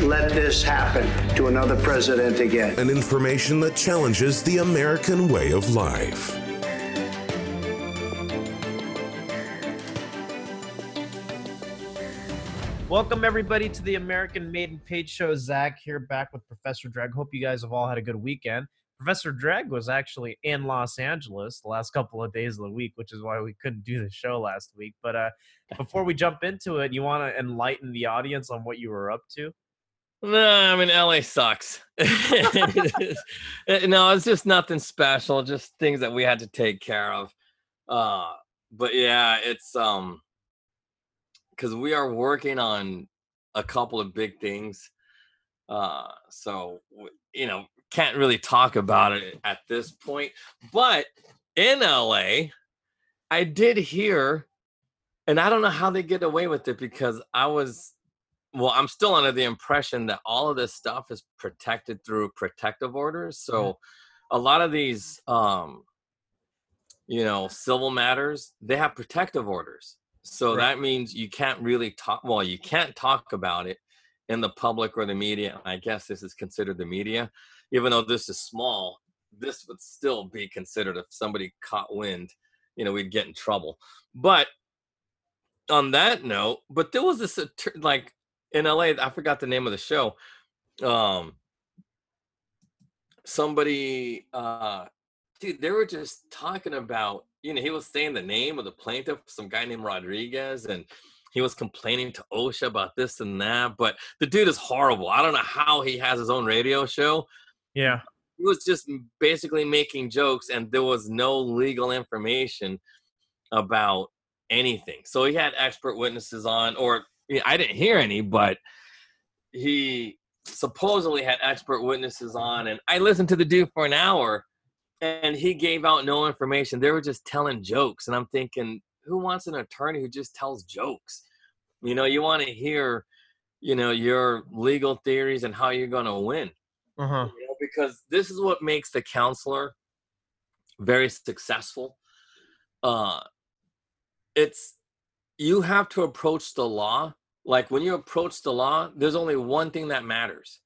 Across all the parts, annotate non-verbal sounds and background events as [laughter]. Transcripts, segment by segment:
let this happen to another president again. And information that challenges the American way of life. Welcome everybody to the American Made and Paid Show. Zach here, back with Professor Dreg. Hope you guys have all had a good weekend. Professor Dreg was actually in Los Angeles the last couple of days of the week, which is why we couldn't do the show last week. But uh, before we jump into it, you want to enlighten the audience on what you were up to? No, I mean LA sucks. [laughs] [laughs] no, it's just nothing special, just things that we had to take care of. Uh, but yeah, it's um because we are working on a couple of big things. Uh, so you know, can't really talk about it at this point. But in LA, I did hear, and I don't know how they get away with it because I was well, I'm still under the impression that all of this stuff is protected through protective orders. So mm-hmm. a lot of these um you know, civil matters, they have protective orders. So right. that means you can't really talk well, you can't talk about it in the public or the media. I guess this is considered the media. Even though this is small, this would still be considered if somebody caught wind, you know, we'd get in trouble. But on that note, but there was this like in LA, I forgot the name of the show. Um, somebody, uh, dude, they were just talking about, you know, he was saying the name of the plaintiff, some guy named Rodriguez, and he was complaining to OSHA about this and that. But the dude is horrible. I don't know how he has his own radio show. Yeah. He was just basically making jokes, and there was no legal information about anything. So he had expert witnesses on, or I didn't hear any, but he supposedly had expert witnesses on, and I listened to the dude for an hour, and he gave out no information. They were just telling jokes, and I'm thinking, who wants an attorney who just tells jokes? You know, you want to hear, you know, your legal theories and how you're going to win. Uh-huh. You know, because this is what makes the counselor very successful. Uh, it's you have to approach the law like when you approach the law there's only one thing that matters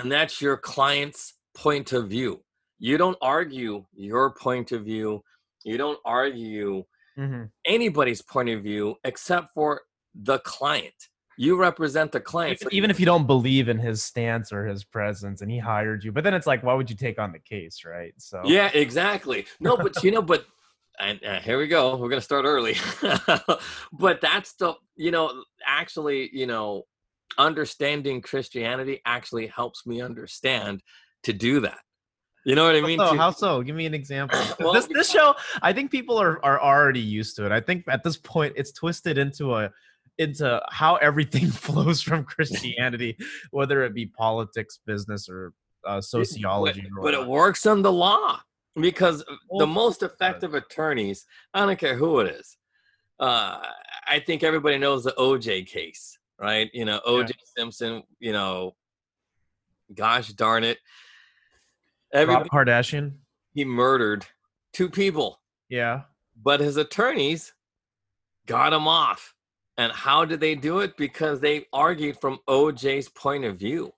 and that's your client's point of view. You don't argue your point of view you don't argue mm-hmm. anybody's point of view except for the client. You represent the client even, even if you don't believe in his stance or his presence and he hired you but then it's like why would you take on the case right? So yeah exactly. No but you know but and uh, here we go. We're going to start early. [laughs] But that's the you know actually you know understanding christianity actually helps me understand to do that. You know what i mean? how so, how so? give me an example. [coughs] Well, this this show i think people are are already used to it. I think at this point it's twisted into a into how everything [laughs] flows from christianity whether it be politics business or uh, sociology but, but it works on the law because the most effective attorneys, I don't care who it is. Uh, I think everybody knows the OJ case, right? You know, OJ yeah. Simpson. You know, gosh darn it, Rob Kardashian. He murdered two people. Yeah, but his attorneys got him off. And how did they do it? Because they argued from OJ's point of view,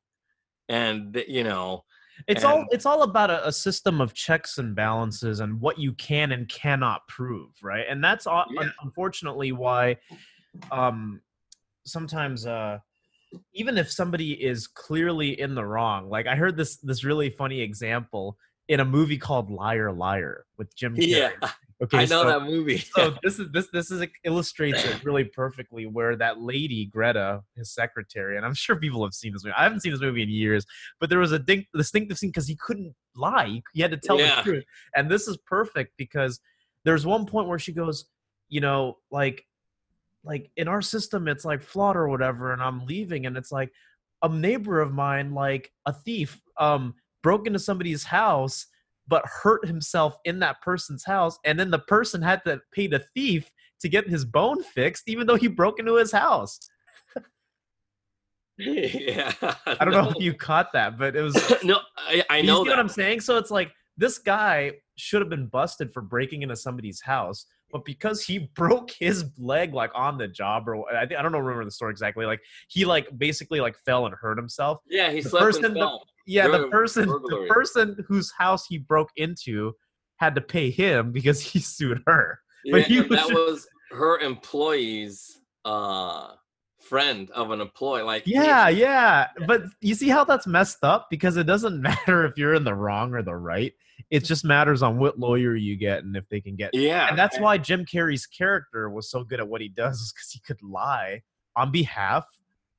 and you know it's and, all it's all about a, a, system of checks and balances and what you can and cannot prove right and that's all, yeah. unfortunately why um sometimes uh even if somebody is clearly in the wrong like i heard this this really funny example in a movie called liar liar with jim [laughs] Carrey. yeah Okay, I know so, that movie. so [laughs] this is this this is illustrates it really perfectly. Where that lady Greta, his secretary, and I'm sure people have seen this movie. I haven't seen this movie in years, but there was a dink, distinctive scene because he couldn't lie. He had to tell yeah. the truth, and this is perfect because there's one point where she goes, you know, like, like in our system, it's like flawed or whatever, and I'm leaving, and it's like, a neighbor of mine, like a thief, um, broke into somebody's house but hurt himself in that person's house, and then the person had to pay the thief to get his bone fixed, even though he broke into his house. [laughs] yeah. I don't know if you caught that, but it was. [laughs] no, I, I you know what I'm saying. So it's like this guy should have been busted for breaking into somebody's house, but because he [laughs] broke his leg like on the job, or I, think, I don't know remember the story exactly. Like he like basically like fell and hurt himself. yeah, he the slept person- and the- fell. Yeah, the person the person whose house he broke into had to pay him because he sued her. Yeah, but he was that just- was her employee's uh friend of an employee. Like he- Yeah, yeah. But you see how that's messed up because it doesn't [laughs] matter if you're in the wrong or the right. It just matters on what lawyer you get and if they can get. yeah, And that's why Jim Carrey's character was so good at what he does is because he could lie on behalf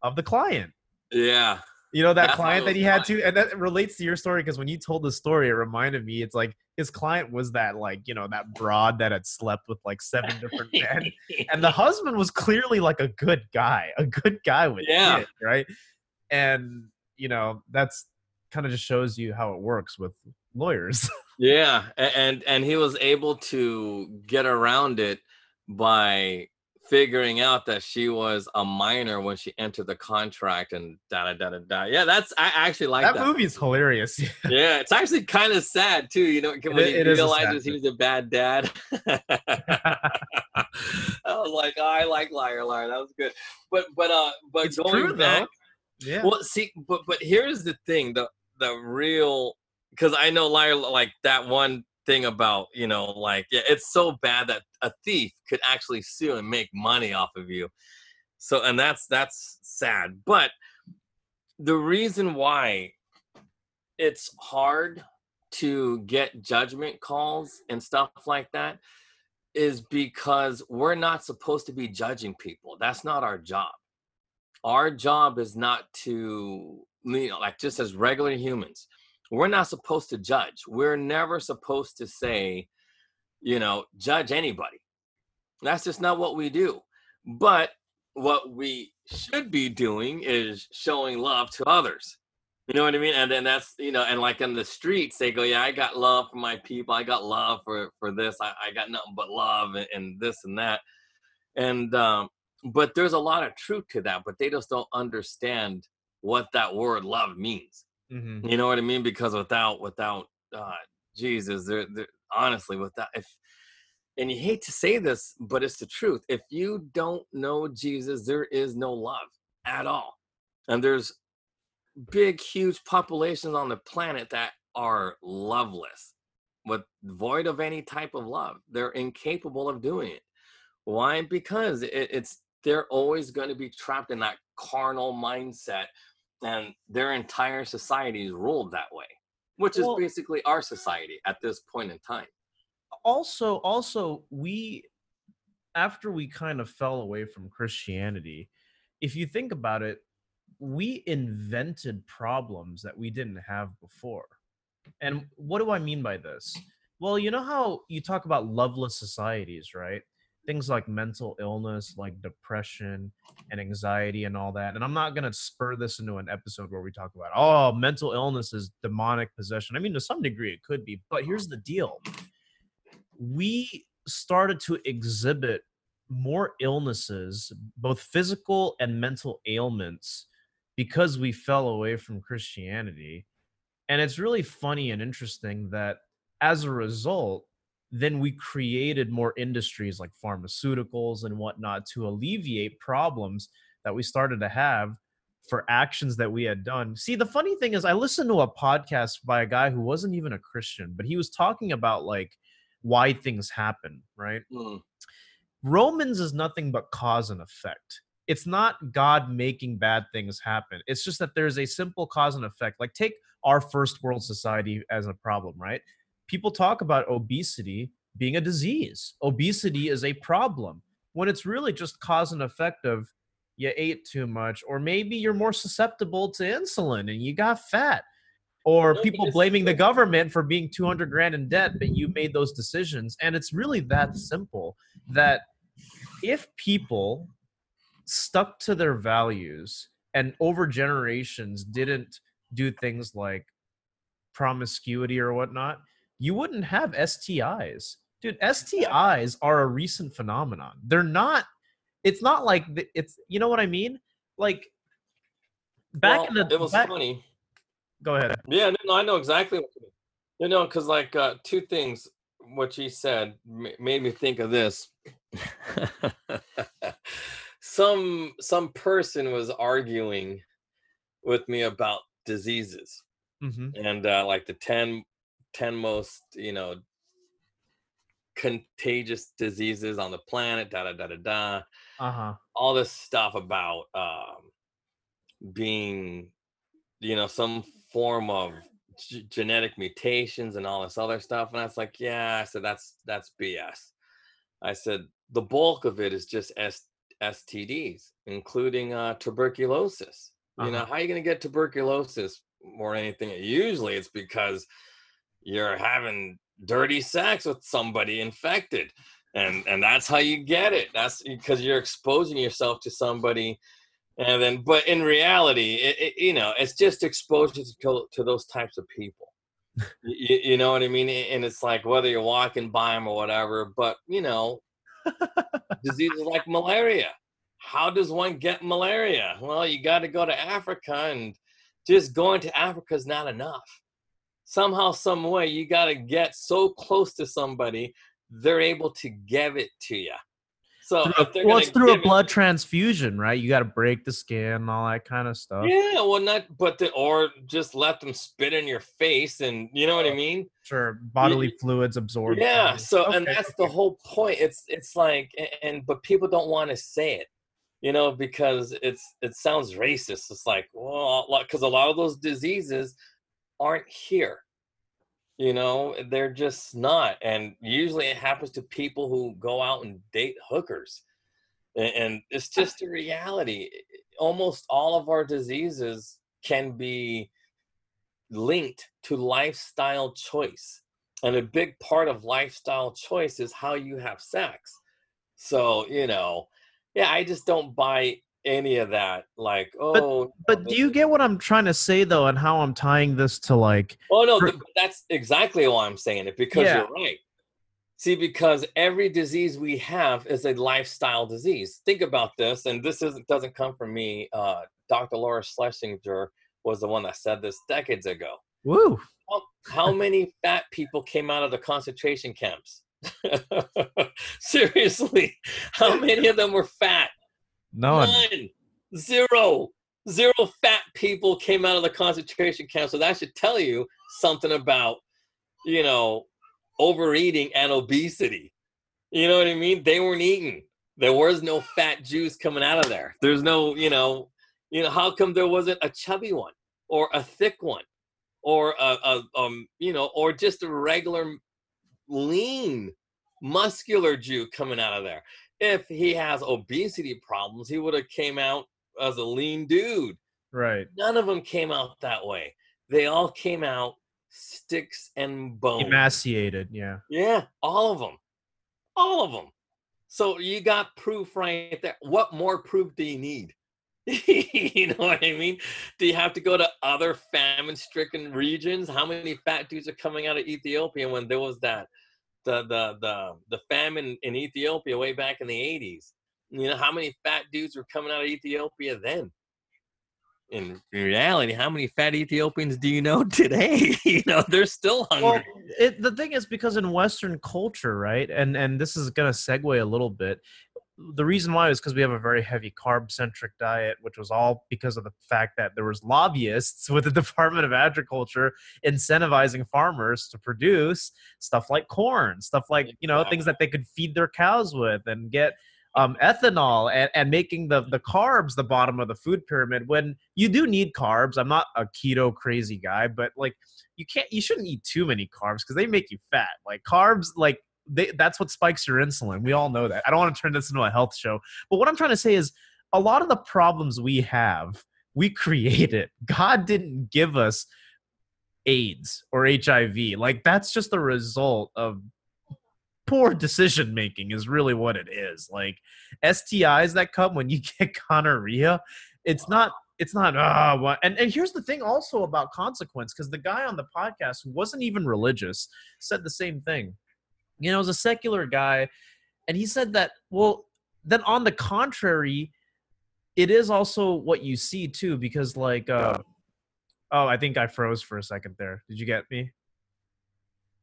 of the client. yeah, You know that That's client that he had to, and that relates to your story because when you told the story, it reminded me. It's like his client was that like you know that broad that had slept with like seven different men, and the husband was clearly like a good guy, a good guy with Yeah. kids, right? And you know that's kind of just shows you how it works with lawyers. [laughs] yeah, and and he was able to get around it by figuring out that she was a minor when she entered the contract and da da da da da. Yeah, that's I actually like that that. movie's hilarious. [laughs] Yeah, it's actually kind of sad too. You know, when It- he it is a sad realizes he was a bad dad. [laughs] I was like, oh, I like liar, liar. That was good. But but uh, but It's going true, back, though. yeah. well, see, but but here's the thing: the the real because I know liar like that one thing about you know like yeah, it's so bad that a thief could actually sue and make money off of you. So and that's that's sad, but the reason why it's hard to get judgment calls and stuff like that is because we're not supposed to be judging people. That's not our job. Our job is not to, you know, like just as regular humans, we're not supposed to judge. We're never supposed to say, you know, judge anybody. That's just not what we do. But what we should be doing is showing love to others. You know what I mean? And then that's you know, and like in the streets, they go, "Yeah, I got love for my people. I got love for for this. I, I got nothing but love and, and this and that." And um, but there's a lot of truth to that, but they just don't understand what that word love means. Mhm. You know what I mean? Because without without uh, Jesus, there, there honestly, without if and you hate to say this, but it's the truth. If you don't know Jesus, there is no love at all. And there's big, huge populations on the planet that are loveless, with void of any type of love. They're incapable of doing it. Why? Because it, it's they're always going to be trapped in that carnal mindset, and their entire society is ruled that way, which Well- is basically our society at this point in time. also also we after we kind of fell away from christianity if you think about it we invented problems that we didn't have before. And what do i mean by this? Well you know how you talk about loveless societies right things like mental illness like depression and anxiety and all that and i'm not going to spur this into an episode where we talk about oh mental illness is demonic possession i mean to some degree it could be but here's the deal we started to exhibit more illnesses, both physical and mental ailments, because we fell away from Christianity. And it's really funny and interesting that as a result, then we created more industries like pharmaceuticals and whatnot to alleviate problems that we started to have for actions that we had done. See, the funny thing is, I listened to a podcast by a guy who wasn't even a Christian, but he was talking about like why things happen, right? Mm. Romans is nothing but cause and effect. It's not God making bad things happen. It's just that there's a simple cause and effect. Like take our first world society as a problem, right? People talk about obesity being a disease. Obesity is a problem when it's really just cause and effect of you ate too much or maybe you're more susceptible to insulin and you got fat or people blaming the government for being 200 grand in debt but you made those decisions and it's really that simple that if people stuck to their values and over generations didn't do things like promiscuity or whatnot, you wouldn't have STIs. Dude, STIs are a recent phenomenon. They're not it's not like it's you know what I mean? Like back well, in the it was back, funny. Go ahead. Yeah, no, no, I know exactly what you mean. You know, because like uh, two things, what she said made me think of this. [laughs] some some person was arguing with me about diseases mm-hmm. and uh, like the 10, 10 most you know contagious diseases on the planet da da da da da uh-huh all this stuff about um being you know some form of g- genetic mutations and all this other stuff and i was like yeah i said that's that's bs i said the bulk of it is just S- STDs, including uh, tuberculosis. Uh-huh. You know, uh-huh. how are you going to get tuberculosis or anything? Usually it's because you're having dirty sex with somebody infected. And, and that's how you get it. That's because you're exposing yourself to somebody and then but in reality it, it, you know it's just exposure to, to those types of people you, you, know what i mean and it's like whether you're walking by them or whatever but you know diseases like malaria. How does one get malaria? Well, you got to go to Africa, and just going to Africa is not enough. Somehow, some way, you got to get so close to somebody, they're able to give it to you. So through, well, it's through a blood it, transfusion, right? You got to break the skin and all that kind of stuff. Yeah, well, not but the, or just let them spit in your face, and you know what I mean. Sure, bodily yeah. fluids absorbed. Yeah. So, okay. and that's the whole point. It's it's like, and but people don't want to say it, you know, because it's it sounds racist. It's like, well, because a lot of those diseases aren't here you know? They're just not and usually it happens to people who go out and date hookers and, it's uh just a reality almost all of our diseases can be linked to lifestyle choice and a big part of lifestyle choice is how you have sex. So you know yeah i just don't buy any of that like oh but, but do you get what i'm trying to say though and how i'm tying this to like oh no for, that's exactly why i'm saying it because yeah. you're right. See because every disease we have is a lifestyle disease. Think about this and this isn't doesn't come from me uh, dr laura schlesinger was the one that said this decades ago. Woo. how, how many fat people came out of the concentration camps? [laughs] Seriously how many of them were fat no. None. Zero. Zero fat people came out of the concentration camp. So that should tell you something about, you know, overeating and obesity. You know what I mean? They weren't eating. There was no fat Jews coming out of there. There's no, you know, you know, how come there wasn't a chubby one or a thick one or a, a um, you know, or just a regular lean muscular Jew coming out of there? If he has obesity problems, he would have came out as a lean dude. Right. None of them came out that way. They all came out sticks and bones. Emaciated, yeah. Yeah, all of them. All of them. So you got proof right there. What more proof do you need? [laughs] you know what I mean? Do you have to go to other famine stricken regions? How many fat dudes are coming out of Ethiopia when there was that the the the the famine in Ethiopia way back in the 80s. You know how many fat dudes were coming out of Ethiopia then? In reality, how many fat Ethiopians do you know [laughs] today? [laughs] you know, they're still hungry. Well, it, the thing is because in Western culture, right, and and this is going to segue a little bit the reason why is because we have a very heavy carb centric diet which was all because of the fact that there was lobbyists [laughs] with the department of agriculture incentivizing farmers to produce stuff like corn stuff like you know things that they could feed their cows with and get um, ethanol and, and making the, the carbs the bottom of the food pyramid when you do need carbs. I'm not a keto crazy guy but like you can't you shouldn't eat too many carbs because they make you fat. Like carbs like they, that's what spikes your insulin. We all know that. I don't want to turn this into a health show, but what I'm trying to say is a lot of the problems we have, we [laughs] created. God didn't give us AIDS or HIV. Like that's just a result of poor decision making is really what it is. Like STIs that come when you [laughs] get gonorrhea, it's not it's not ah what and, and here's the thing also about consequence because the guy on the podcast who wasn't even religious said the same thing you know, as a secular guy, and he said that well, then on the contrary, it is also what you see too, because like, uh, oh, I think I froze for a second there. Did you get me?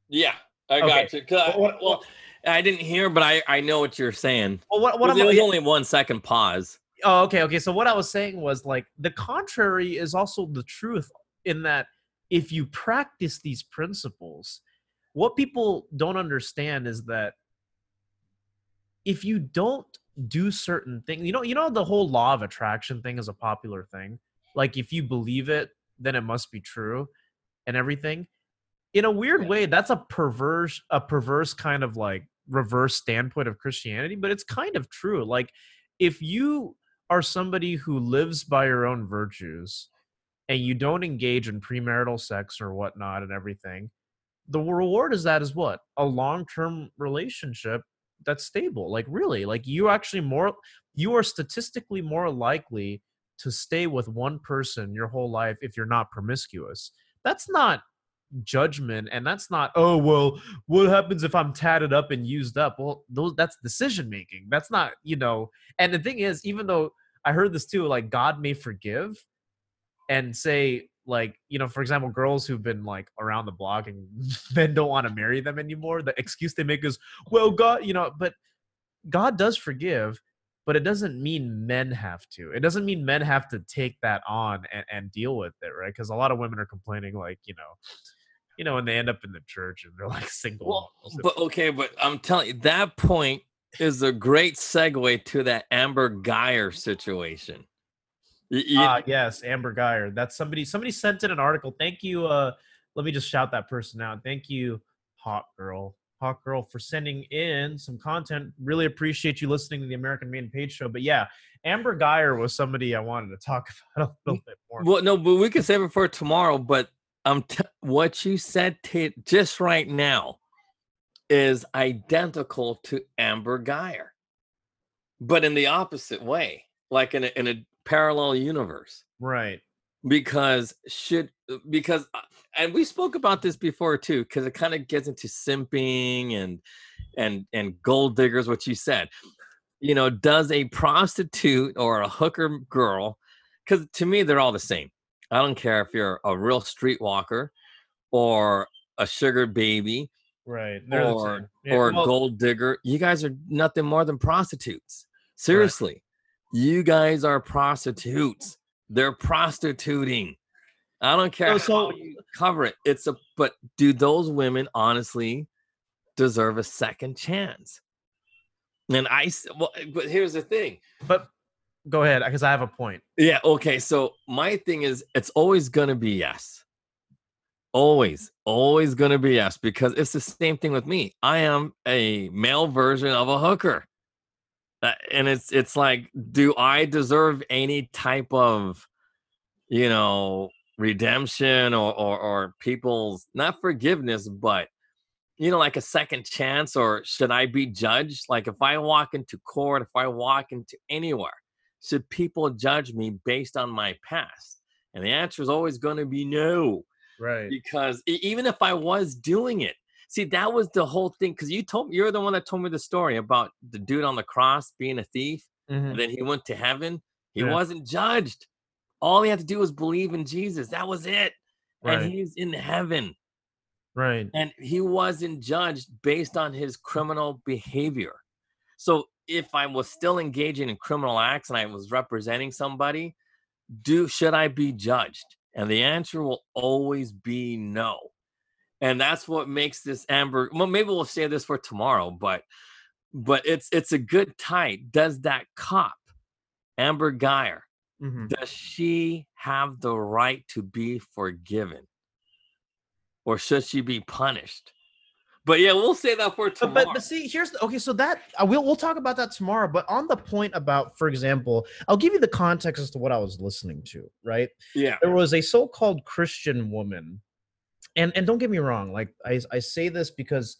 Yeah, I got you. I, well, I didn't hear, but I I know what you're saying. Well, what what it was only one second pause. Oh, okay, okay. So what I was saying was like the contrary is also the truth in that if you practice these principles, what people don't understand is that if you don't do certain things, you know, you know the whole law of attraction thing is a popular thing. Like if you believe it, then it must be true and everything. In a weird way, that's a perverse a perverse kind of like reverse standpoint of Christianity, but it's kind of true. Like if you are somebody who lives by your own virtues and you don't engage in premarital sex or whatnot and everything, the reward is that is what? A long-term relationship that's stable like really like you actually more you are statistically more likely to stay with one person your whole life if you're not promiscuous. That's not judgment and that's not oh well what happens if i'm tatted up and used up? Well those that's decision making that's not you know and the thing is even though i heard this too like god may forgive and say like you know for example girls who've been like around the block and [laughs] men don't want to marry them anymore the excuse they make is well god you know but god does forgive but it doesn't mean men have to. It doesn't mean men have to take that on and, and deal with it right? Because a lot of women are complaining like you know you know and they end up in the church and they're like [laughs] single well, but okay but i'm telling you [laughs] that point is a great segue to that amber guyger situation Ah, uh, yes, Amber Guyger. That's somebody. Somebody sent in an article. Thank you. Uh, let me just shout that person out. Thank you, Hot Girl, Hot Girl, for sending in some content. Really appreciate you listening to the American Maiden Page Show. But yeah, Amber Guyger was somebody I wanted to talk [laughs] about a little bit more. Well, no, but we can save it for tomorrow. But um, t- what you said t- just right now is identical to Amber Guyger, but in the opposite way, like in a, in a parallel universe. Right. Because should uh, because uh, and we spoke about this before too because it kind of gets into simping and and and gold diggers what you said. You know, does a prostitute or a hooker girl cuz to me they're all the same. I don't care if you're a real streetwalker or a sugar baby right or yeah, or well, gold digger you guys are nothing more than prostitutes seriously you guys are prostitutes. They're prostituting. I don't care so, how you cover it. It's a but do those women honestly deserve a second chance? And I well, eh, but here's the thing. But go ahead because I have a point. Yeah. Okay. So my thing is, it's always gonna be yes. Always, always gonna be yes because it's the same thing with me. I am a male version of a hooker. Uh, and it's it's like do i deserve any type of you know redemption or, or or people's not forgiveness but you know like a second chance or should i be judged? Like if i walk into court if i walk into anywhere should people judge me based on my past? And the answer is always going to be no. Right. Because even if i was doing it See, that was the whole thing because you told me you're the one that told me the story about the dude on the cross being a thief, mm-hmm. and then he went to heaven. He yeah. wasn't judged. All he had to do was believe in Jesus. That was it. Right. And he's in heaven. Right. And he wasn't judged based on his criminal behavior. So if I was still engaging in criminal acts and I was representing somebody, do should I be judged? And the answer will always be no and that's what makes this amber well maybe we'll say this for tomorrow but but it's it's a good tight does that cop amber guyger mm-hmm. does she have the right to be forgiven or should she be punished but yeah, we'll say that for tomorrow. But, but see, here's the, okay. So that uh, we'll we'll talk about that tomorrow. But on the point about, for example, I'll give you the context as to what I was listening to. Right? Yeah. There was a so-called Christian woman and and don't get me wrong like I, I say this because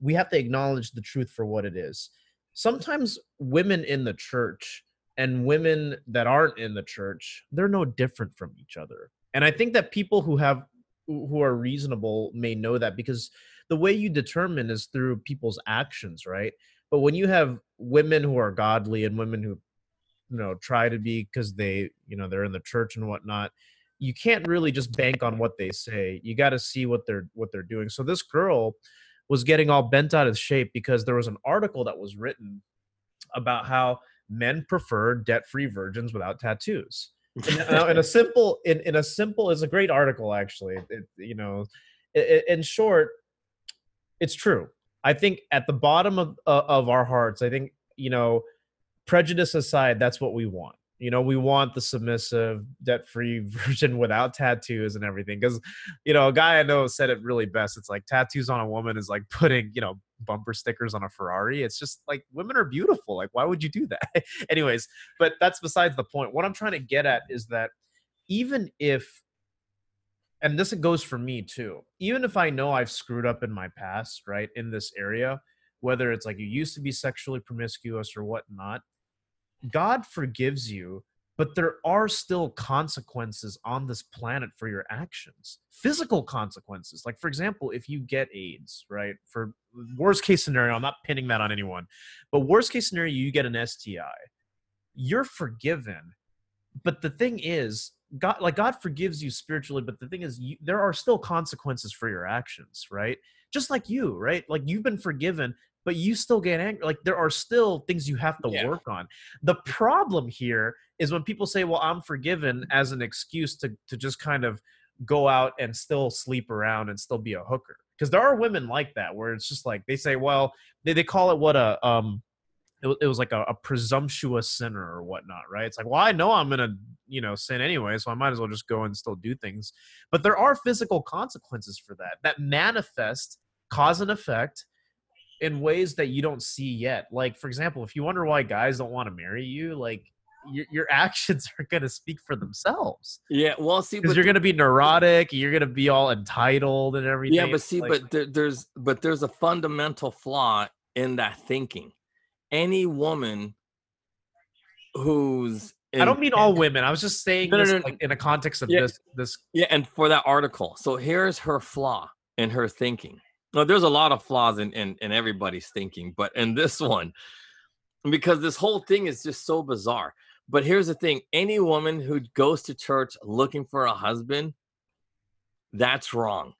we have to acknowledge the truth for what it is. Sometimes women in the church and women that aren't in the church they're no different from each other. And i think that people who have who are reasonable may know that because the way you determine is through people's actions right? But when you have women who are godly and women who you know try to be because they you know they're in the church and whatnot you can't really just bank on what they say. You got to see what they're what they're doing. So this girl was getting all bent out of shape because there was an article that was written about how men prefer debt-free virgins without tattoos. In, uh, in a [laughs] simple in, in a simple is a great article actually. It, you know it, in short it's true. I think at the bottom of uh, of our hearts i think you know prejudice aside that's what we want you know we want the submissive debt-free [laughs] version without tattoos and everything because you know a guy i know said it really best it's like tattoos on a woman is like putting you know bumper stickers on a ferrari. It's just like women are beautiful like why would you do [laughs] that? Anyways but that's besides the point. What i'm trying to get at is that even if and this goes for me too even if i know i've screwed up in my past right in this area whether it's like you used to be sexually promiscuous or whatnot God forgives you, but there are still consequences on this planet for your actions. Physical consequences. Like, for example, if you get AIDS, right? For worst case scenario, I'm not pinning that on anyone, but worst case scenario, you get an STI, you're forgiven. But the thing is, God, like God forgives you spiritually, but the thing is, you, there are still consequences for your actions, right? Just like you, right? Like you've been forgiven, but you still get angry. Like there are still things you have to yeah. work on. The problem here is when people say, "Well, I'm forgiven," as an excuse to to just kind of go out and still sleep around and still be a hooker. Because there are women like that where it's just like they say, "Well, they they call it what a um." It, it was like a, a presumptuous sinner or whatnot, right? It's like, well, I know I'm gonna, you know, sin anyway, so I might as well just go and still do things. But there are physical consequences for that that manifest cause and effect in ways that you don't see yet. Like, for example, if you wonder why guys don't want to marry you, like your, your [laughs] actions are going to speak for themselves. Yeah, well, see, because you're going to be neurotic, you're going to be all entitled and everything. Yeah, but see, like, but there, there's but there's a fundamental flaw in that thinking. Any woman who's in, I don't mean all women. I was just saying no, this, no, no, like, in a context of yeah, this this. Yeah, and for that article, so here's her flaw in her thinking. No, there's a lot of flaws in, in, in everybody's thinking, but in this one, because this whole thing is just so bizarre. But here's the thing any woman who goes to church looking for a husband, that's wrong.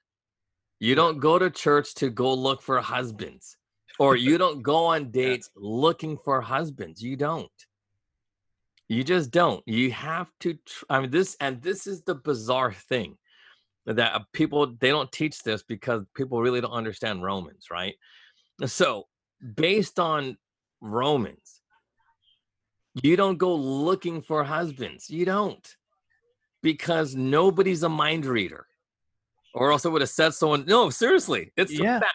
You don't go to church to go look for husbands, or [laughs] you don't go on dates looking for husbands. You don't. You just don't. You have to. Tr- I mean, this, and this is the bizarre thing that uh, people they don't teach this because people really don't understand Romans, right? So, based on Romans, you don't go looking for husbands. You don't. Because nobody's a mind reader. Or else it would have said someone, no, seriously, it's yeah. fact.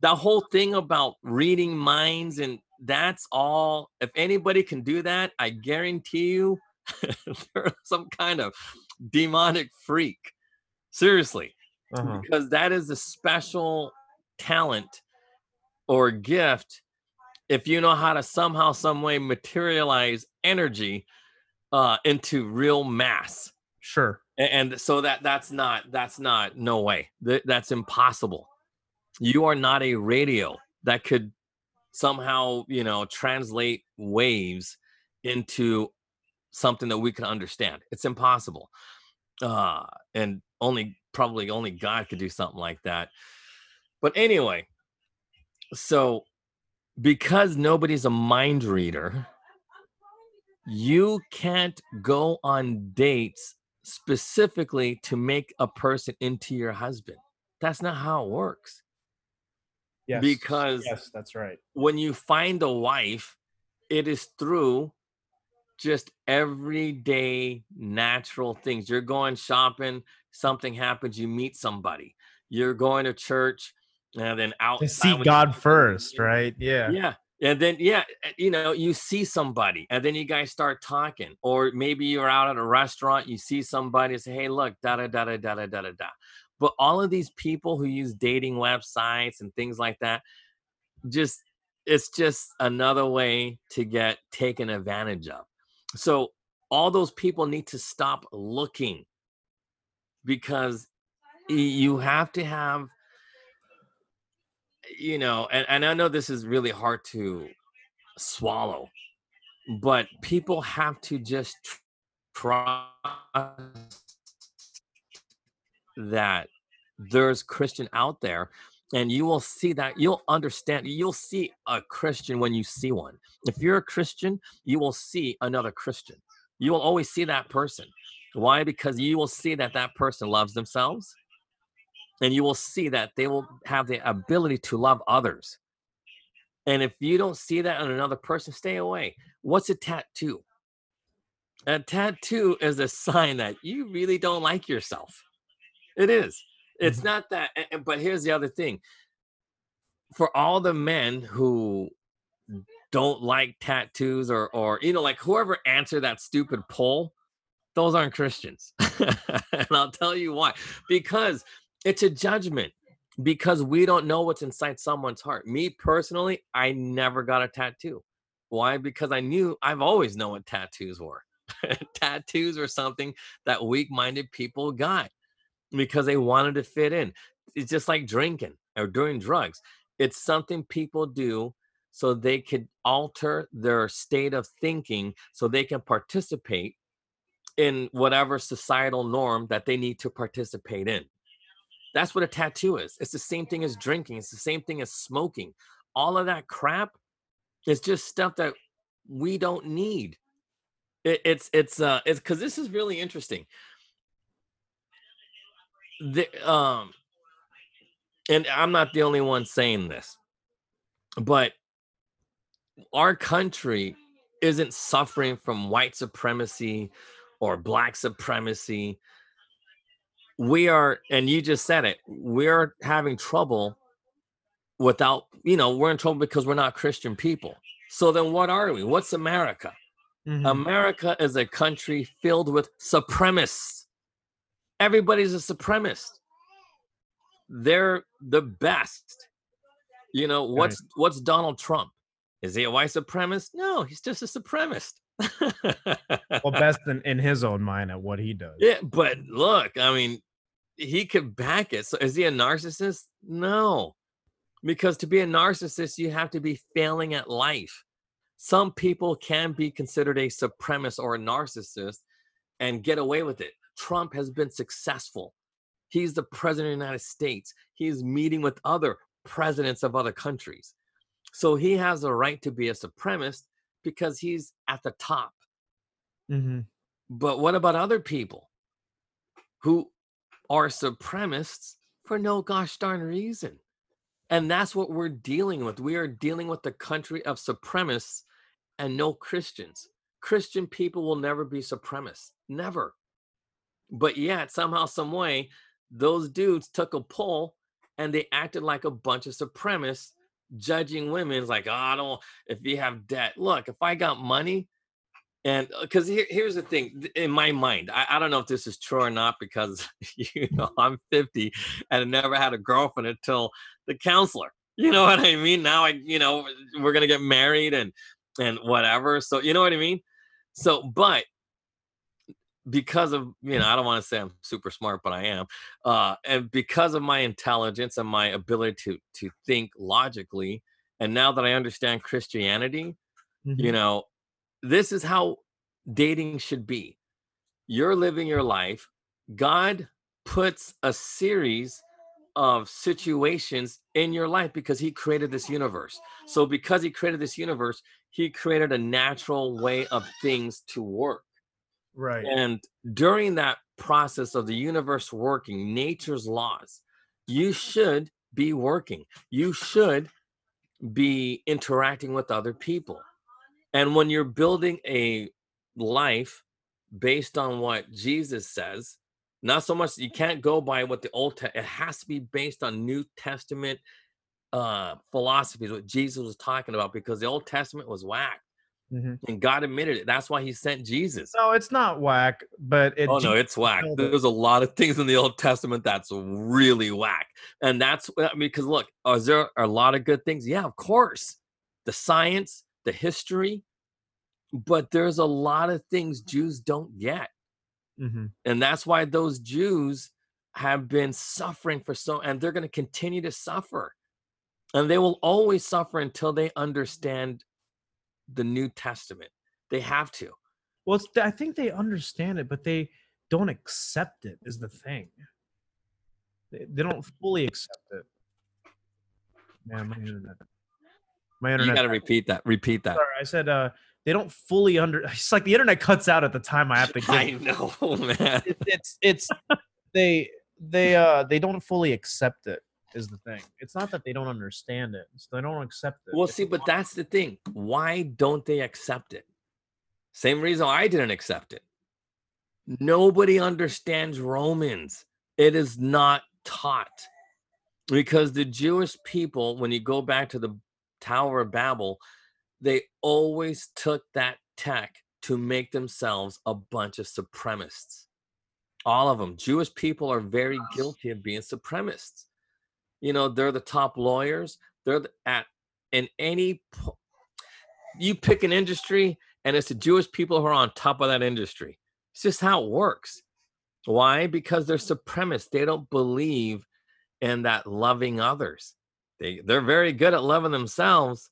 The whole thing about reading minds and that's all. If anybody can do that, I guarantee you [laughs] they're some kind of demonic freak Seriously. Uh-huh. Because that is a special talent or gift if you know how to somehow, some way materialize energy uh, into real mass. Sure. And, and so that that's not that's not no way. That, that's impossible. You are not a radio that could somehow, you know, translate waves into something that we can understand. It's impossible. Uh, and only probably only God could do something like that. But anyway, so because nobody's a mind reader, you can't go on dates specifically to make a person into your husband. That's not how it works. Yes. Because yes, that's right. When you find a wife, it is through just everyday natural things. You're going shopping, something happens, you meet somebody. You're going to church, and then out to see God first, right? Yeah. Yeah. And then, yeah, eh, you know, you see somebody and then you guys start talking. Or maybe you're out at a restaurant, you see somebody say, hey, look, da da da da da da da da. But all of these people who use dating websites and things like that, just it's just another way to get taken advantage of So all those people need to stop looking because you have to have you know and, and i know this is really hard to swallow but people have to just trust that there's christian out there and you will see that you'll understand you'll see a christian when you see one. If you're a christian you will see another christian. You will always see that person why? Because you will see that that person loves themselves and you will see that they will have the ability to love others. And if you don't see that in another person stay away. What's a tattoo? A tattoo is a sign that you really don't like yourself. It is. It's mm-hmm. not that but here's the other thing. For all the men who don't like tattoos or or you know like whoever answered that stupid poll those aren't christians. [laughs] And i'll tell you why. Because it's a judgment. Because we don't know what's inside someone's heart. Me personally i never got a tattoo. Why? Because i knew i've always known what tattoos were. [laughs] Tattoos were something that weak-minded people got because they wanted to fit in. It's just like drinking or doing drugs. It's something people do so they could alter their state of thinking so they can participate in whatever societal norm that they need to participate in. That's what a tattoo is. It's the same thing as drinking, it's the same thing as smoking. All of that crap is just stuff that we don't need. It, it's it's uh it's because this is really interesting the, um, and I'm not the only one saying this, but our country isn't suffering from white supremacy or black supremacy. We are, and you just said it, we're having trouble without, you know, we're in trouble because we're not Christian people. So then what are we? What's America? Mm-hmm. America is a country filled with supremacists everybody's a supremacist. They're the best. You know, what's right. what's Donald Trump? Is he a white supremacist? No, he's just a supremacist. Well, best in, in his own mind at what he does. Yeah, but look, I mean, he could back it. So is he a narcissist? No. Because to be a narcissist, you have to be failing at life. Some people can be considered a supremacist or a narcissist and get away with it. Trump has been successful. He's the president of the United States. He's meeting with other presidents of other countries. So he has a right to be a supremacist because he's at the top. Mm-hmm. But what about other people who are supremacists for no gosh darn reason? And that's what we're dealing with. We are dealing with the country of supremacists and no Christians. Christian people will never be supremacists. Never. But yet, somehow, some way, those dudes took a poll and they acted like a bunch of supremacists, judging women. is like, oh, I don't, if you have debt, look, if I got money, and because uh, here, here's the thing in my mind, I, I don't know if this is true or not because, [laughs] you know, I'm 50 and I never had a girlfriend until the counselor. You know what I mean? Now I, you know, we're going to get married and, and whatever. So, you know what I mean? So, but because of you know i don't want to say i'm super smart but i am uh and because of my intelligence and my ability to to think logically and now that i understand christianity mm-hmm. you know this is how dating should be. You're living your life god puts a series of situations in your life because he created this universe. So because he created this universe he created a natural way of things to work Right. And during that process of the universe working, nature's laws, you should be working. You should be interacting with other people. And when you're building a life based on what Jesus says, not so much you can't go by what the old te- it has to be based on New Testament uh philosophies what Jesus was talking about because the Old Testament was whack. Mm-hmm. And God admitted it. That's why he sent Jesus. No, it's not whack, but it. Oh no, it's whack. There's a lot of things in the Old Testament that's really whack, and that's I mean, because look, is there a lot of good things? Yeah, of course. The science, the history, but there's a lot of things Jews don't get. hmm And that's why those Jews have been suffering for so, and they're going to continue to suffer. And they will always suffer until they understand the New Testament. They have to. Well, it's, I think they understand it, but they don't accept it. Is the thing. They, they don't fully accept it. Man, my internet. My internet. You got to repeat that. Repeat that. Sorry, I said uh, they don't fully under. [laughs] It's like the internet cuts out at the time I have to. [laughs] Give. I know, [laughs] man. It's it's, it's they they uh they don't fully accept it. Is the thing. It's not that they don't understand it. They don't accept it. Well, It's see, but that's the thing. Why don't they accept it? Same reason I didn't accept it. Nobody understands Romans. It is not taught because the Jewish people, when you go back to the Tower of Babel, they always took that tech to make themselves a bunch of supremacists. All of them. Jewish people are very guilty of being supremacists. You know, they're the top lawyers. They're the, at in any you pick an industry and it's the Jewish people who are on top of that industry. It's just how it works. Why? Because they're mm. supremacists. They don't believe in that loving others. They they're very good at loving themselves,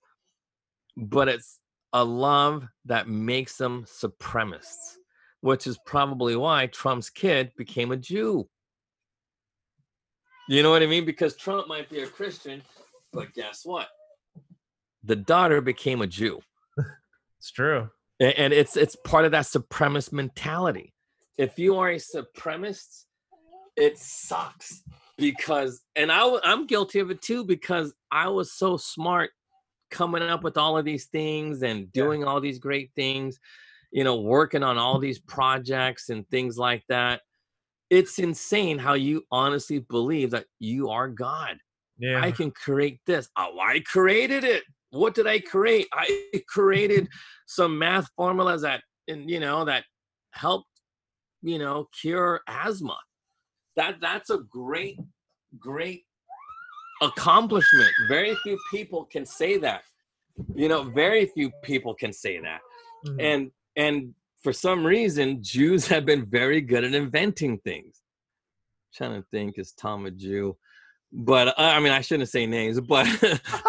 but it's a love that makes them supremacists, which is probably why Trump's kid became a Jew. You know what I mean? Because Trump might be a Christian, but guess what? The daughter became a Jew. it's true. A- And it's it's part of that supremacist mentality. If you are a supremacist, it sucks because and I I'm guilty of it too because I was so smart coming up with all of these things and doing all these great things, you know, working on all these projects and things like that. It's insane how you honestly believe that you are God. Yeah. I can create this. Oh, I created it. What did I create? I [laughs] created [laughs] some math formulas that, and you know, that helped, you know, cure asthma. That that's a great, great accomplishment. Very few people can say that. You know, very few people can say that. Mhm. And and for some reason, Jews [laughs] have been very good at inventing things. trying to think, is Tom a Jew? But uh, I mean, I shouldn't say names, [laughs] but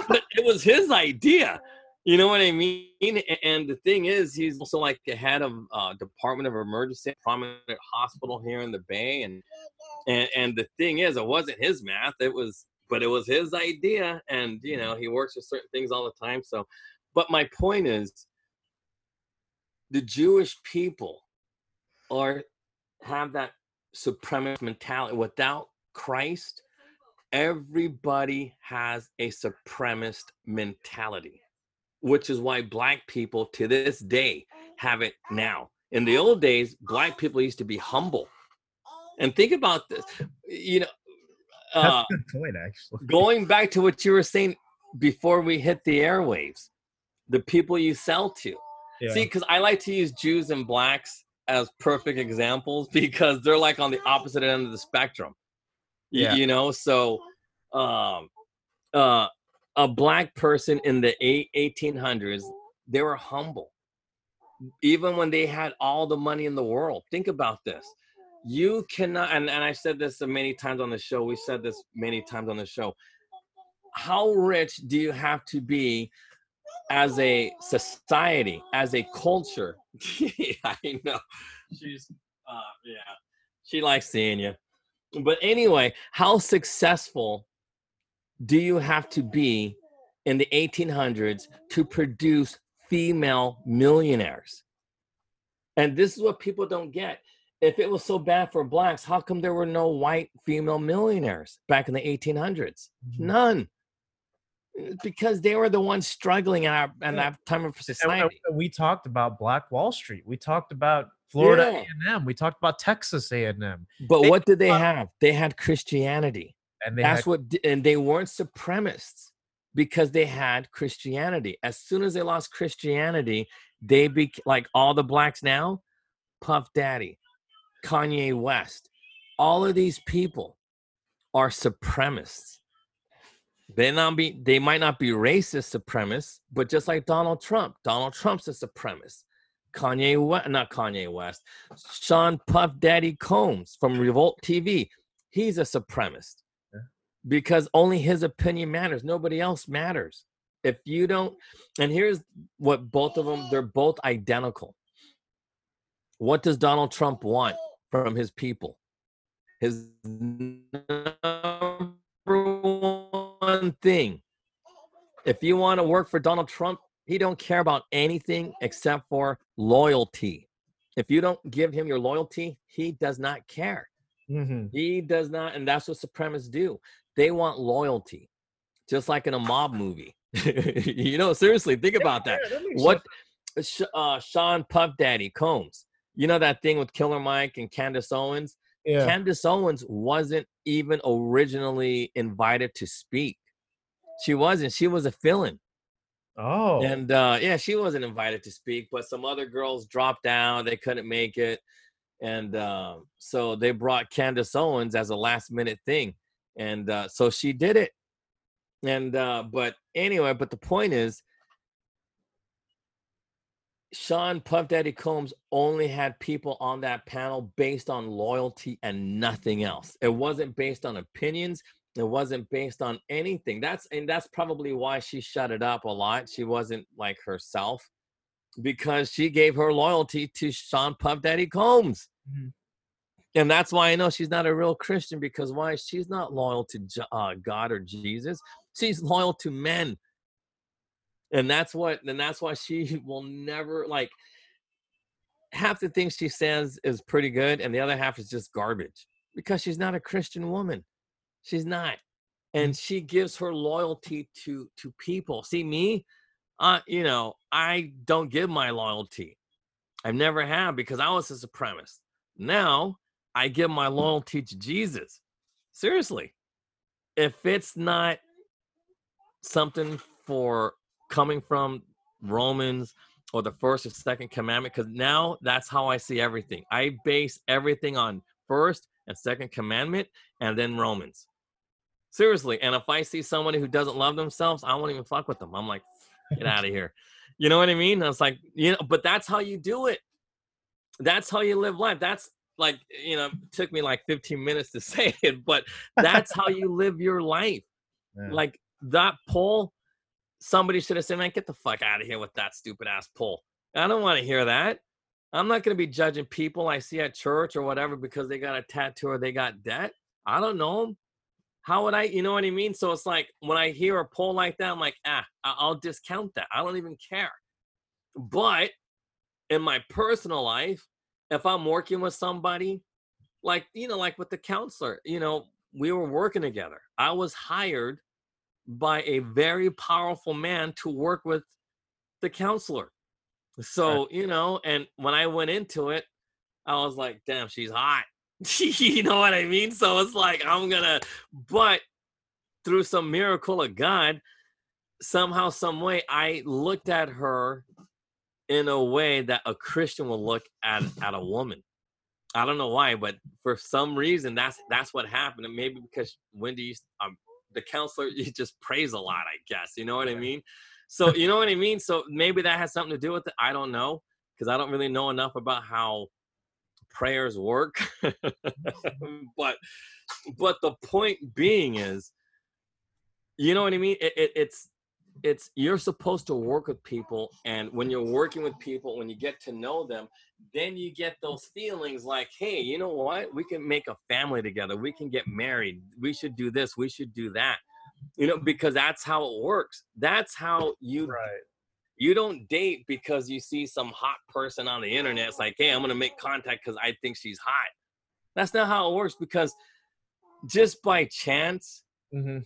but it was his idea. You know what I mean? And the thing is, he's also like the head of uh, Department of Emergency, prominent hospital here in the Bay, and and and the thing is, it wasn't his math. It was, but it was his idea, and you know, he works with certain things all the time. So, but my point is, the Jewish people are have that supremacist mentality. Without Christ, everybody has a supremacist mentality, which is why black people to this day have it now. In the old days, black people used to be humble. And think about this, you know, uh, That's a good point, actually. going back to what you were saying before we hit the airwaves, the people you sell to. Yeah. See, because I like to use Jews and blacks as perfect examples [laughs] because they're like on the opposite end of the spectrum. Yeah. You know, so um, uh, a black person in the eight, 1800s, they were humble. Even when they had all the money in the world. Think about this. You cannot, and, and I said this many times on the show. We said this many times on the show. How rich do you have to be as a society, as a culture. [laughs] I know. She's uh yeah. She likes seeing you. But anyway, how successful do you have to be in the 1800s to produce female millionaires? And this is what people don't get. If it was so bad for blacks, how come there were no white female millionaires back in the 1800s? None. It's Because they were the ones struggling in, our, in Yeah. that time of And- and society. we talked about Black Wall Street. We talked about Florida Yeah. A&M. We talked about Texas A&M. But They- what did they have? They had Christianity. And they That's had, what, and they weren't supremacists because they had Christianity. As soon as they lost Christianity, they be like all the blacks now, Puff Daddy, Kanye West, all of these people are supremacists. They not be they might not be racist supremacists, but just like Donald Trump, Donald Trump's a supremacist. Kanye West, not Kanye West, Sean Puff Daddy Combs from Revolt TV. He's a supremacist because only his opinion matters. Nobody else matters. If you don't, and here's what both of them, they're both identical. What does Donald Trump want from his people? His number one thing. If you want to work for Donald Trump, he don't care about anything except for loyalty. If you don't give him your loyalty, he does not care. Mm-hmm. He does not, and that's what supremacists do. They want loyalty, just like in a mob movie. [laughs] you know, seriously, think about that. Yeah, that what uh, Sean Puff Daddy Combs, you know that thing with Killer Mike and Candace Owens? Yeah. Candace Owens wasn't even originally invited to speak. She wasn't. She was a fill-in. oh. And uh, yeah, she wasn't invited to speak, but some other girls dropped out. They couldn't make it. And uh, so they brought Candace Owens as a last minute thing. And uh, so she did it. And uh, but anyway, but the point is, Sean Puff Daddy Combs only had people on that panel based on loyalty and nothing else. It wasn't based on opinions. It wasn't based on anything. That's and that's probably why she shut it up a lot. She wasn't like herself because she gave her loyalty to Sean Puff Daddy Combs. Mhm. And that's why I know she's not a real Christian because why? She's not loyal to uh, God or Jesus. She's loyal to men. And that's what, and that's why she [laughs] will never like half the things she says is pretty good, and the other half is just garbage because she's not a Christian woman. She's not. And she gives her loyalty to to people. See me, uh, you know, I don't give my loyalty. I've never have because I was a supremacist. Now I give my loyalty to Jesus. Seriously. If it's not something for coming from Romans or the first or second commandment, because now that's how I see everything. I base everything on first and second commandment and then Romans. Seriously. And if I see somebody who doesn't love themselves, I won't even fuck with them. I'm like, get out of [laughs] here. You know what I mean? I was like, you know, but that's how you do it. That's how you live life. That's like, you know, it took me like 15 minutes to [laughs] say it, but that's how you [laughs] live your life. Yeah. Like that poll, somebody should have said, man, get the fuck out of here with that stupid ass poll. I don't want to hear that. I'm not going to be judging people I see at church or whatever because they got a tattoo or they got debt. I don't know them. How would I, you know what I mean? So it's like when I hear a poll like that, I'm like, ah, I'll discount that. I don't even care. But in my personal life, if I'm working with somebody, like, you know, like with the counselor, you know, we were working together. I was hired by a very powerful man to work with the counselor. So, you know, and when I went into it, I was like, damn, she's hot. [laughs] you know what I mean? So it's like, I'm gonna, but through some miracle of God, somehow, some way, I looked at her in a way that a Christian will look at at a woman. I don't know why, but for some reason, that's that's what happened. And maybe because Wendy, um, the counselor, [laughs] you just praise a lot, I guess. You know what I mean? So you know what I mean. So maybe that has something to do with it. I don't know because I don't really know enough about how prayers work. [laughs] [laughs] but but the point being is, you know what I mean. It, it, it's it's you're supposed to work with people and when you're working with people when you get to know them then you get those feelings like hey you know what we can make a family together we can get married we should do this we should do that you know because that's how it works that's how you right. You don't date because you see some hot person on the internet it's like hey i'm gonna make contact because i think she's hot that's not how it works because just by chance hmm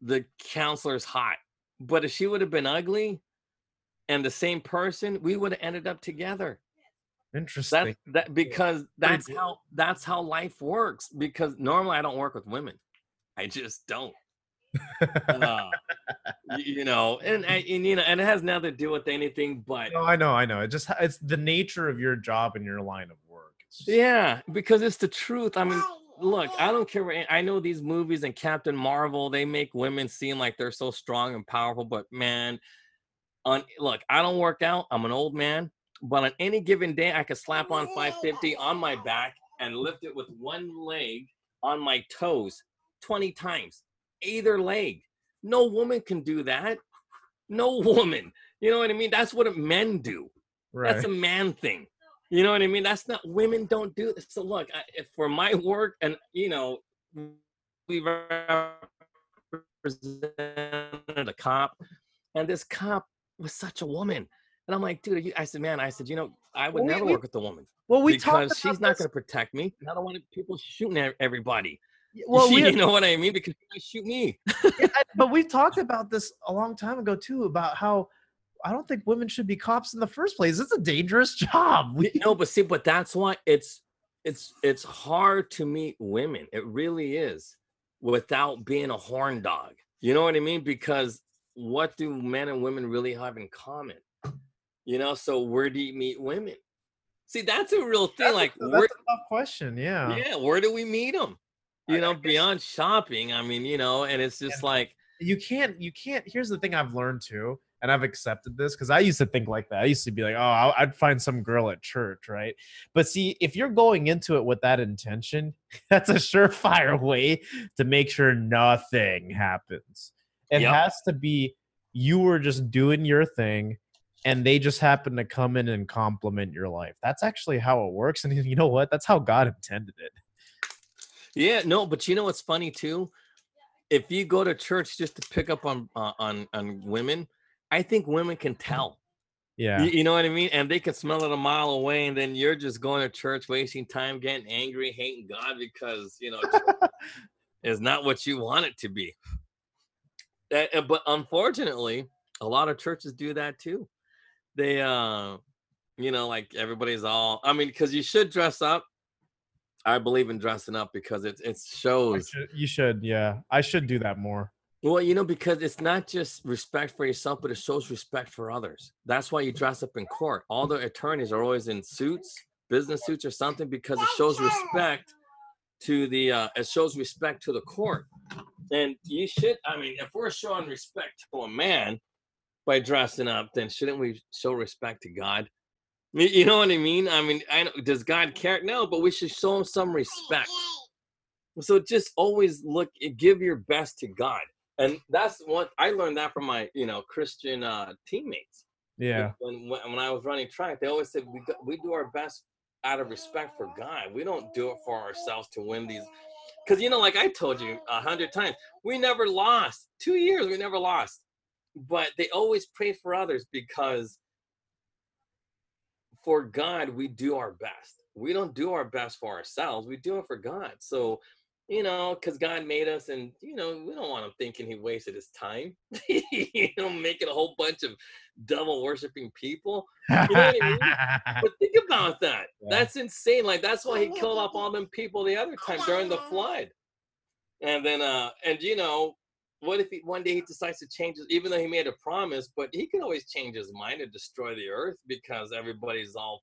the counselor's hot. But if she would have been ugly and the same person, we would have ended up together. Interesting. That that because that's how that's how life works. Because normally I don't work with women. I just don't. Uh, you know, and, and you know, and it has nothing to do with anything but no, I know, I know. It just it's the nature of your job and your line of work. Just, Yeah, because it's the truth. I mean, look, I don't care. What, I know these movies and Captain Marvel, they make women seem like they're so strong and powerful, but man, on look, I don't work out. I'm an old man. but on any given day, I could slap on 550 on my back and lift it with one leg on my toes 20 times, either leg. No woman can do that. No [laughs] woman. You know what I mean? That's what men do. Right. That's a man thing. You know what I mean? That's not women don't do this. So look, I, for my work, and you know, we represented a cop, and this cop was such a woman. And I'm like, dude, I said, man, I said, you know, I would well, never we, work with a woman. Well, we because she's not going to protect me. I don't want people shooting everybody. Well, she, [laughs] you know what I mean? Because shoot me. yeah, [laughs] but we talked about this a long time ago too about how I don't think women should be cops in the first place. It's a dangerous [laughs] job. We, no, but see, but that's why it's it's it's hard to meet women. It really is without being a horn dog. You know what I mean? Because what do men and women really have in common? You know, so where do you meet women? See, that's a real thing. That's like, a, that's a tough question. Yeah. Yeah. Where do we meet them? You know, beyond shopping. I mean, you know, and it's just like you can't. You can't. Here's the thing I've learned too and I've accepted this because I used to think like that. I used to be like, oh, I'd find some girl at church, right? But see, if you're going into it with that intention, [laughs] that's a surefire way to make sure nothing happens. It yep. has to be you were just doing your thing and they just happen to come in and compliment your life. That's actually how it works. And [laughs] you know what? That's how God intended it. Yeah, no, but you know what's funny too? If you go to church just to pick up on uh, on on women, I think women can tell. Yeah. You, you, know what I mean? And they can smell it a mile away. And then you're just going to church, wasting time, getting angry, hating God because, you know, [laughs] is not what you want it to be. And, but unfortunately, a lot of churches do that too. They, uh, you know, like everybody's all, I mean, because you should dress up. I believe in dressing up because it, it shows. Should, you should, yeah. I should do that more. Well, you know, because it's not just respect for yourself, but it shows respect for others. That's why you dress up in court. All the attorneys are always in suits, business suits or something, because it shows respect to the uh it shows respect to the court. And you should, I mean, if we're showing respect to a man by dressing up, then shouldn't we show respect to God? You know what I mean? I mean, I know, does God care? No, but we should show him some respect. So just always look, give your best to God and that's what I learned that from my you know Christian uh, teammates. Yeah. When, when, when I was running track, they always said we we do our best out of respect for God. We don't do it for ourselves to win these. Because you know, like I told you a hundred times, we never lost. Two years, we never lost. But they always prayed for others because for God, we do our best. We don't do our best for ourselves. We do it for God. So you know, because God made us, and you know, we don't want him thinking he wasted his time. [laughs] you know, making a whole bunch of devil worshiping people. You know I mean? but think about that. [laughs] Yeah. That's insane. Like that's why he killed off all them people the other time during the [laughs] flood. And then, uh, and you know, what if he, one day he decides to change his, even though he made a promise, but he can always change his mind and destroy the earth because everybody's all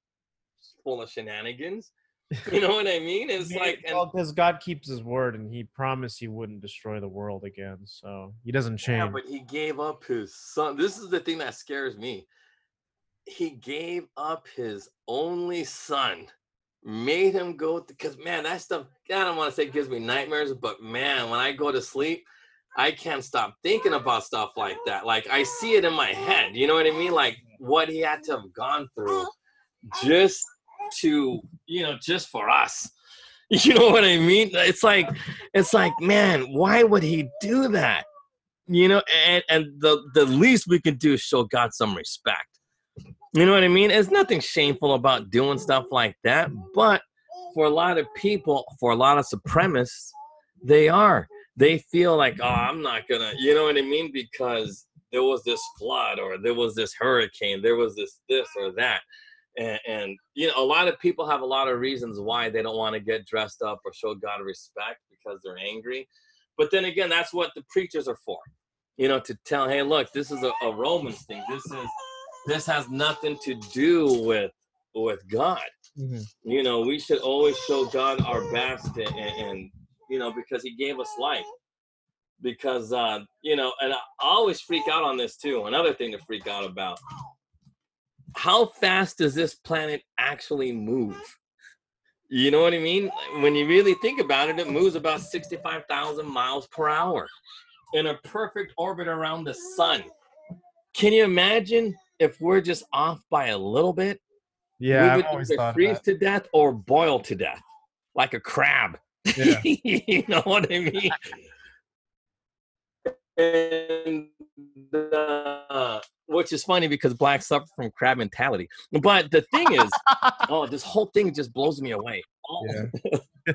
full of shenanigans. [laughs] You know what I mean? It's like well, because God keeps His word, and He promised He wouldn't destroy the world again, so He doesn't change. Yeah, but He gave up His Son. This is the thing that scares me. He gave up His only Son, made Him go because man, that stuff. I don't want to say gives me nightmares, but man, when I go to sleep, I can't stop thinking about stuff like that. Like I see it in my head. You know what I mean? Like what He had to have gone through just to you know just for us [laughs] you know what i mean it's like it's like man why would he do that you know and and the the least we can do is show god some respect you know what i mean there's nothing shameful about doing stuff like that but for a lot of people for a lot of supremacists they are they feel like oh i'm not gonna you know what i mean? Because there was this flood or there was this hurricane there was this this or that. And, and, you know a lot of people have a lot of reasons why they don't want to get dressed up or show god respect because they're angry. But then again that's what the preachers are for you know to tell hey look this is a, a romans thing. This is this has nothing to do with with god. Mm-hmm. you know we should always show god our best and, and you know because he gave us life because uh you know and i always freak out on this too another thing to freak out about how fast does this planet actually move? You know what I mean? When you really think about it, it moves about 65,000 miles per hour in a perfect orbit around the sun. Can you imagine if we're just off by a little bit? Yeah, we would either freeze to death or boil to death like a crab. Yeah. [laughs] you know what I mean? and uh, which is funny because blacks suffer from crab mentality. But the thing is, [laughs] oh, this whole thing just blows me away. Oh. Yeah.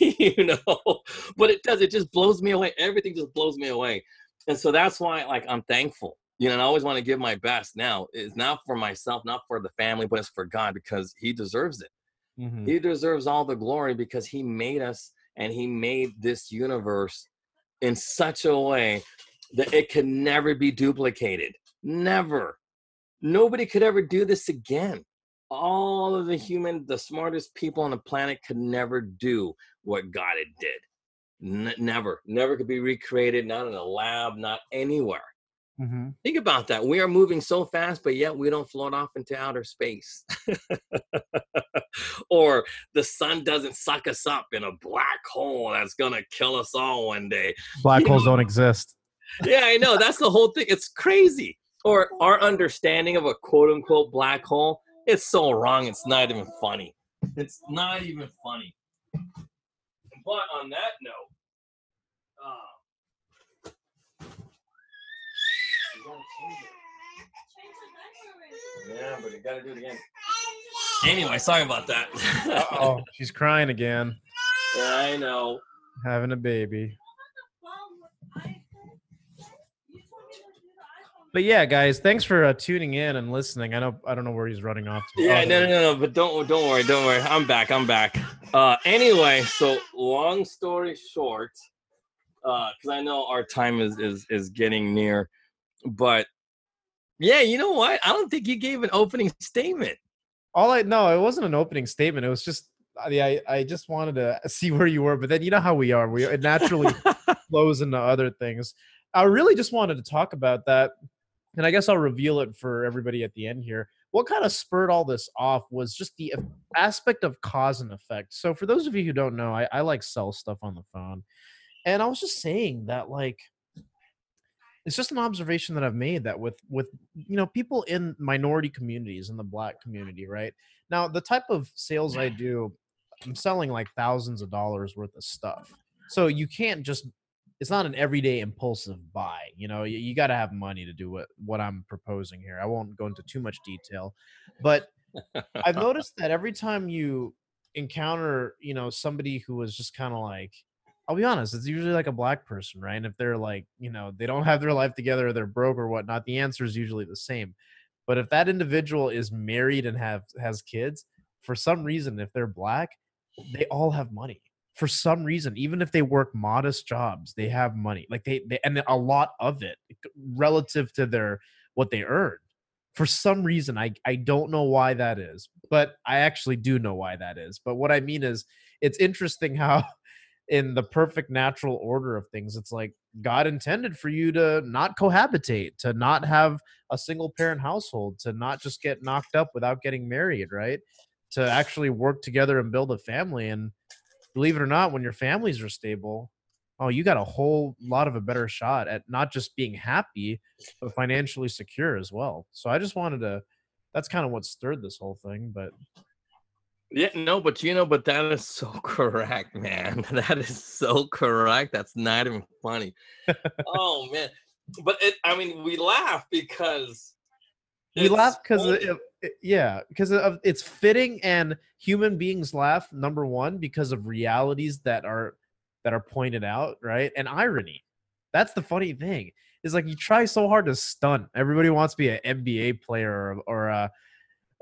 [laughs] you know, but it does. It just blows me away. Everything just blows me away, and so that's why, like, I'm thankful. You know, and I always want to give my best. Now, it's not for myself, not for the family, but it's for God because He deserves it. Mm-hmm. He deserves all the glory because He made us and He made this universe in such a way that it can never be duplicated. Never. Nobody could ever do this again. All of the human, the smartest people on the planet could never do what God did. N- never, never could be recreated, not in a lab, not anywhere. Mm-hmm. Think about that. We are moving so fast, but yet we don't float off into outer space. [laughs] or the sun doesn't suck us up in a black hole that's going to kill us all one day. Black you holes know, don't exist. yeah, I know. That's the whole thing. It's crazy. Or our understanding of a quote unquote black hole, it's so wrong. It's not even funny. It's not even funny. But on that note, yeah, but you gotta do it again. Anyway, sorry about that. oh, she's crying again. Yeah, I know. Having a baby. But yeah, guys, thanks for uh, tuning in and listening. I know I don't know where he's running off to. Yeah, no, no, no, no, but don't don't worry, don't worry. I'm back. I'm back. Uh, anyway, so long story short, because uh, I know our time is is is getting near, but yeah, you know what? I don't think you gave an opening statement. All I no, it wasn't an opening statement. It was just uh, I I just wanted to [laughs] see where you were, but then you know how we are. We it naturally [laughs] flows into other things. I really just wanted to talk about that and I guess I'll reveal it for everybody at the end here. What kind of spurred all this off was just the aspect of cause and effect. So, for those of you who don't know, I, I like sell stuff on the phone, and I was just saying that like it's just an observation that I've made that with with you know people in minority communities in the black community, right? Now, the type of sales I do, I'm selling like thousands of dollars worth of stuff. So you can't just it's not an everyday impulsive buy. You know, you, you got to have money to do what what I'm proposing here. I won't go into too much detail, but I've [laughs] noticed that every time you encounter, you know, somebody who is just kind of like, I'll be honest, it's usually like a black person, right? And if they're like, you know, they don't have their life together, or they're broke or whatnot, the answer is usually the same. But if that individual is married and have has kids, for some reason, if they're black, they all have money for some reason even if they work modest jobs they have money like they, they and a lot of it relative to their what they earn for some reason i i don't know why that is but i actually do know why that is but what i mean is it's interesting how [laughs] in the perfect natural order of things it's like god intended for you to not cohabitate to not have a single parent household to not just get knocked up without getting married right to actually work together and build a family and believe it or not, when your families are stable, oh, you got a whole lot of a better shot at not just being happy, but financially secure as well. So I just wanted to, that's kind of what stirred this whole thing. But yeah, no, but you know, but that is so [laughs] correct, man. [laughs] That is so correct. That's not even funny. oh man, but it, I mean, we laugh because we laugh because eh, yeah because of it's fitting and human beings laugh number one because of realities that are that are pointed out right and irony that's the funny thing is like you try so hard to stunt everybody wants to be an nba player or, or a,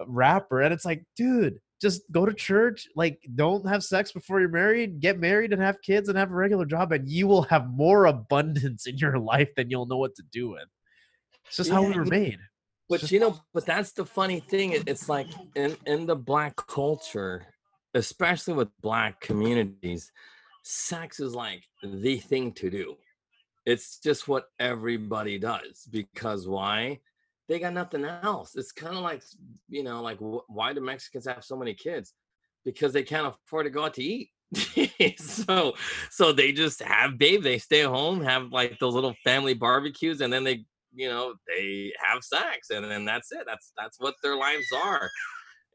a rapper and it's like dude just go to church like don't have sex before you're married get married and have kids and have a regular job and you will have more [laughs] abundance in your life than you'll know what to do with it's just yeah, how we were made but you know, but that's the funny thing. It's like in in the black culture, especially with black communities, sex is like the thing to do. It's just what everybody does because why? They got nothing else. It's kind of like you know, like wh- why do Mexicans have so many kids? Because they can't afford to go out to eat. [laughs] so so they just have babe. They stay home, have like those little family barbecues, and then they you know they have sex, and then that's it. That's that's what their lives are.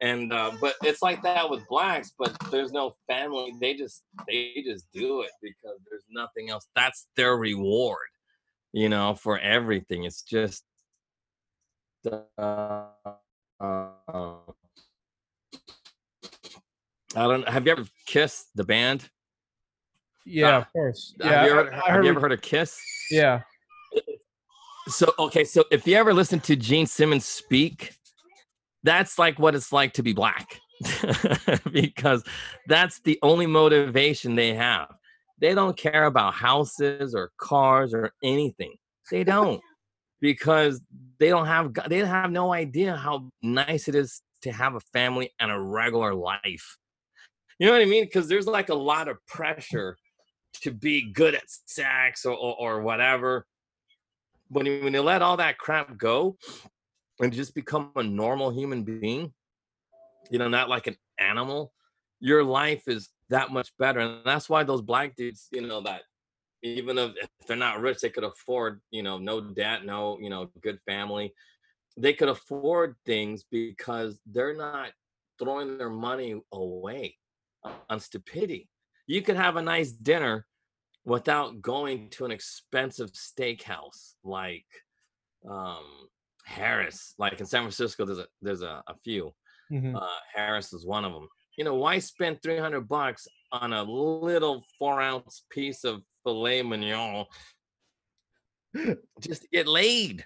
And uh, but it's like that with blacks, but there's no family. They just they just do it because there's nothing else. That's their reward, you know, for everything. It's just uh, uh, I don't. Have you ever kissed the band? Yeah, Uh, of course. have Yeah, you ever, I have heard you ever heard of Kiss? Yeah. So okay, so if you ever listen to Gene Simmons speak, that's like what it's like to be black, [laughs] because that's the only motivation they have. They don't care about houses or cars or anything. They don't, because they don't have they have no idea how nice it is to have a family and a regular life. You know what I mean? Because there's like a lot of pressure to be good at sex or, or, or whatever when you, when you let all that crap go and just become a normal human being, you know, not like an animal, your life is that much better. And that's why those black dudes, you know, that even if, if they're not rich, they could afford, you know, no debt, no, you know, good family. They could afford things because they're not throwing their money away on stupidity. You could have a nice dinner without going to an expensive steakhouse like um Harris. Like in San Francisco, there's a there's a, a few. Mhm. Uh, Harris is one of them. You know, why spend 300 bucks on a little four ounce piece of filet mignon just to get laid?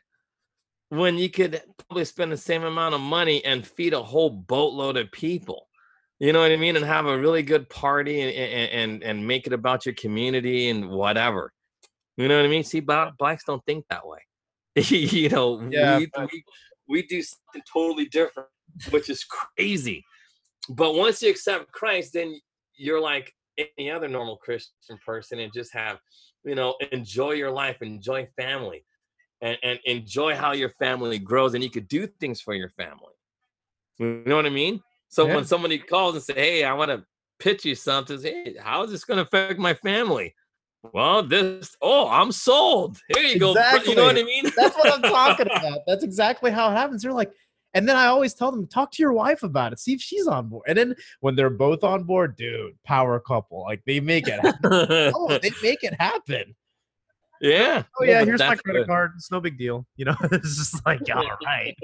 When you could probably spend the same amount of money and feed a whole boatload of people. You know what I mean? And have a really good party and and and, and make it about your community and whatever. You know what I mean? See, blacks don't think that way. [laughs] you know, Yeah, we, we we do something totally different, which is crazy. But once you accept Christ, then you're like any other normal Christian person and just have, you know, enjoy your life, enjoy family, and, and enjoy how your family grows, and you could do things for your family. You know what I mean? So Yeah. when somebody calls and say, "Hey, I want to pitch you something," say, hey, how is this going to affect my family? Well, this. Oh, I'm sold. Here you go. You know what I mean? That's what I'm talking [laughs] about. That's exactly how it happens. You're like, and then I always tell them, talk to your wife about it, see if she's on board. And then when they're both on board, dude, power couple, like they make it. happen. [laughs] oh, they make it happen. yeah. Oh yeah, here's my credit good. card. It's no big deal. You know, [laughs] it's just like [laughs] all right.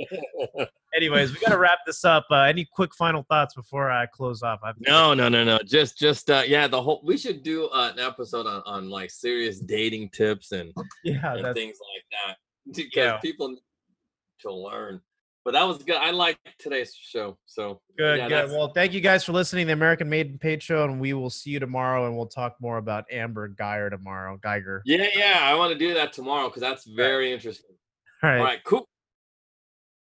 Anyways, we gotta wrap this up. Uh, any quick final thoughts before I close off? I've No, no, no, no. Just, just, uh, yeah. The whole. We should do uh, an episode on, on like serious dating tips and, yeah, and things like that because Yeah. people need to learn. But that was good. I like today's show. So good. yeah, good. Well, thank you guys for listening to the American Made and Paid Show, and we will see you tomorrow, and we'll talk more about Amber Geyer tomorrow. Guyger. yeah, yeah. I want to do that tomorrow because that's very interesting. All right. All right, cool.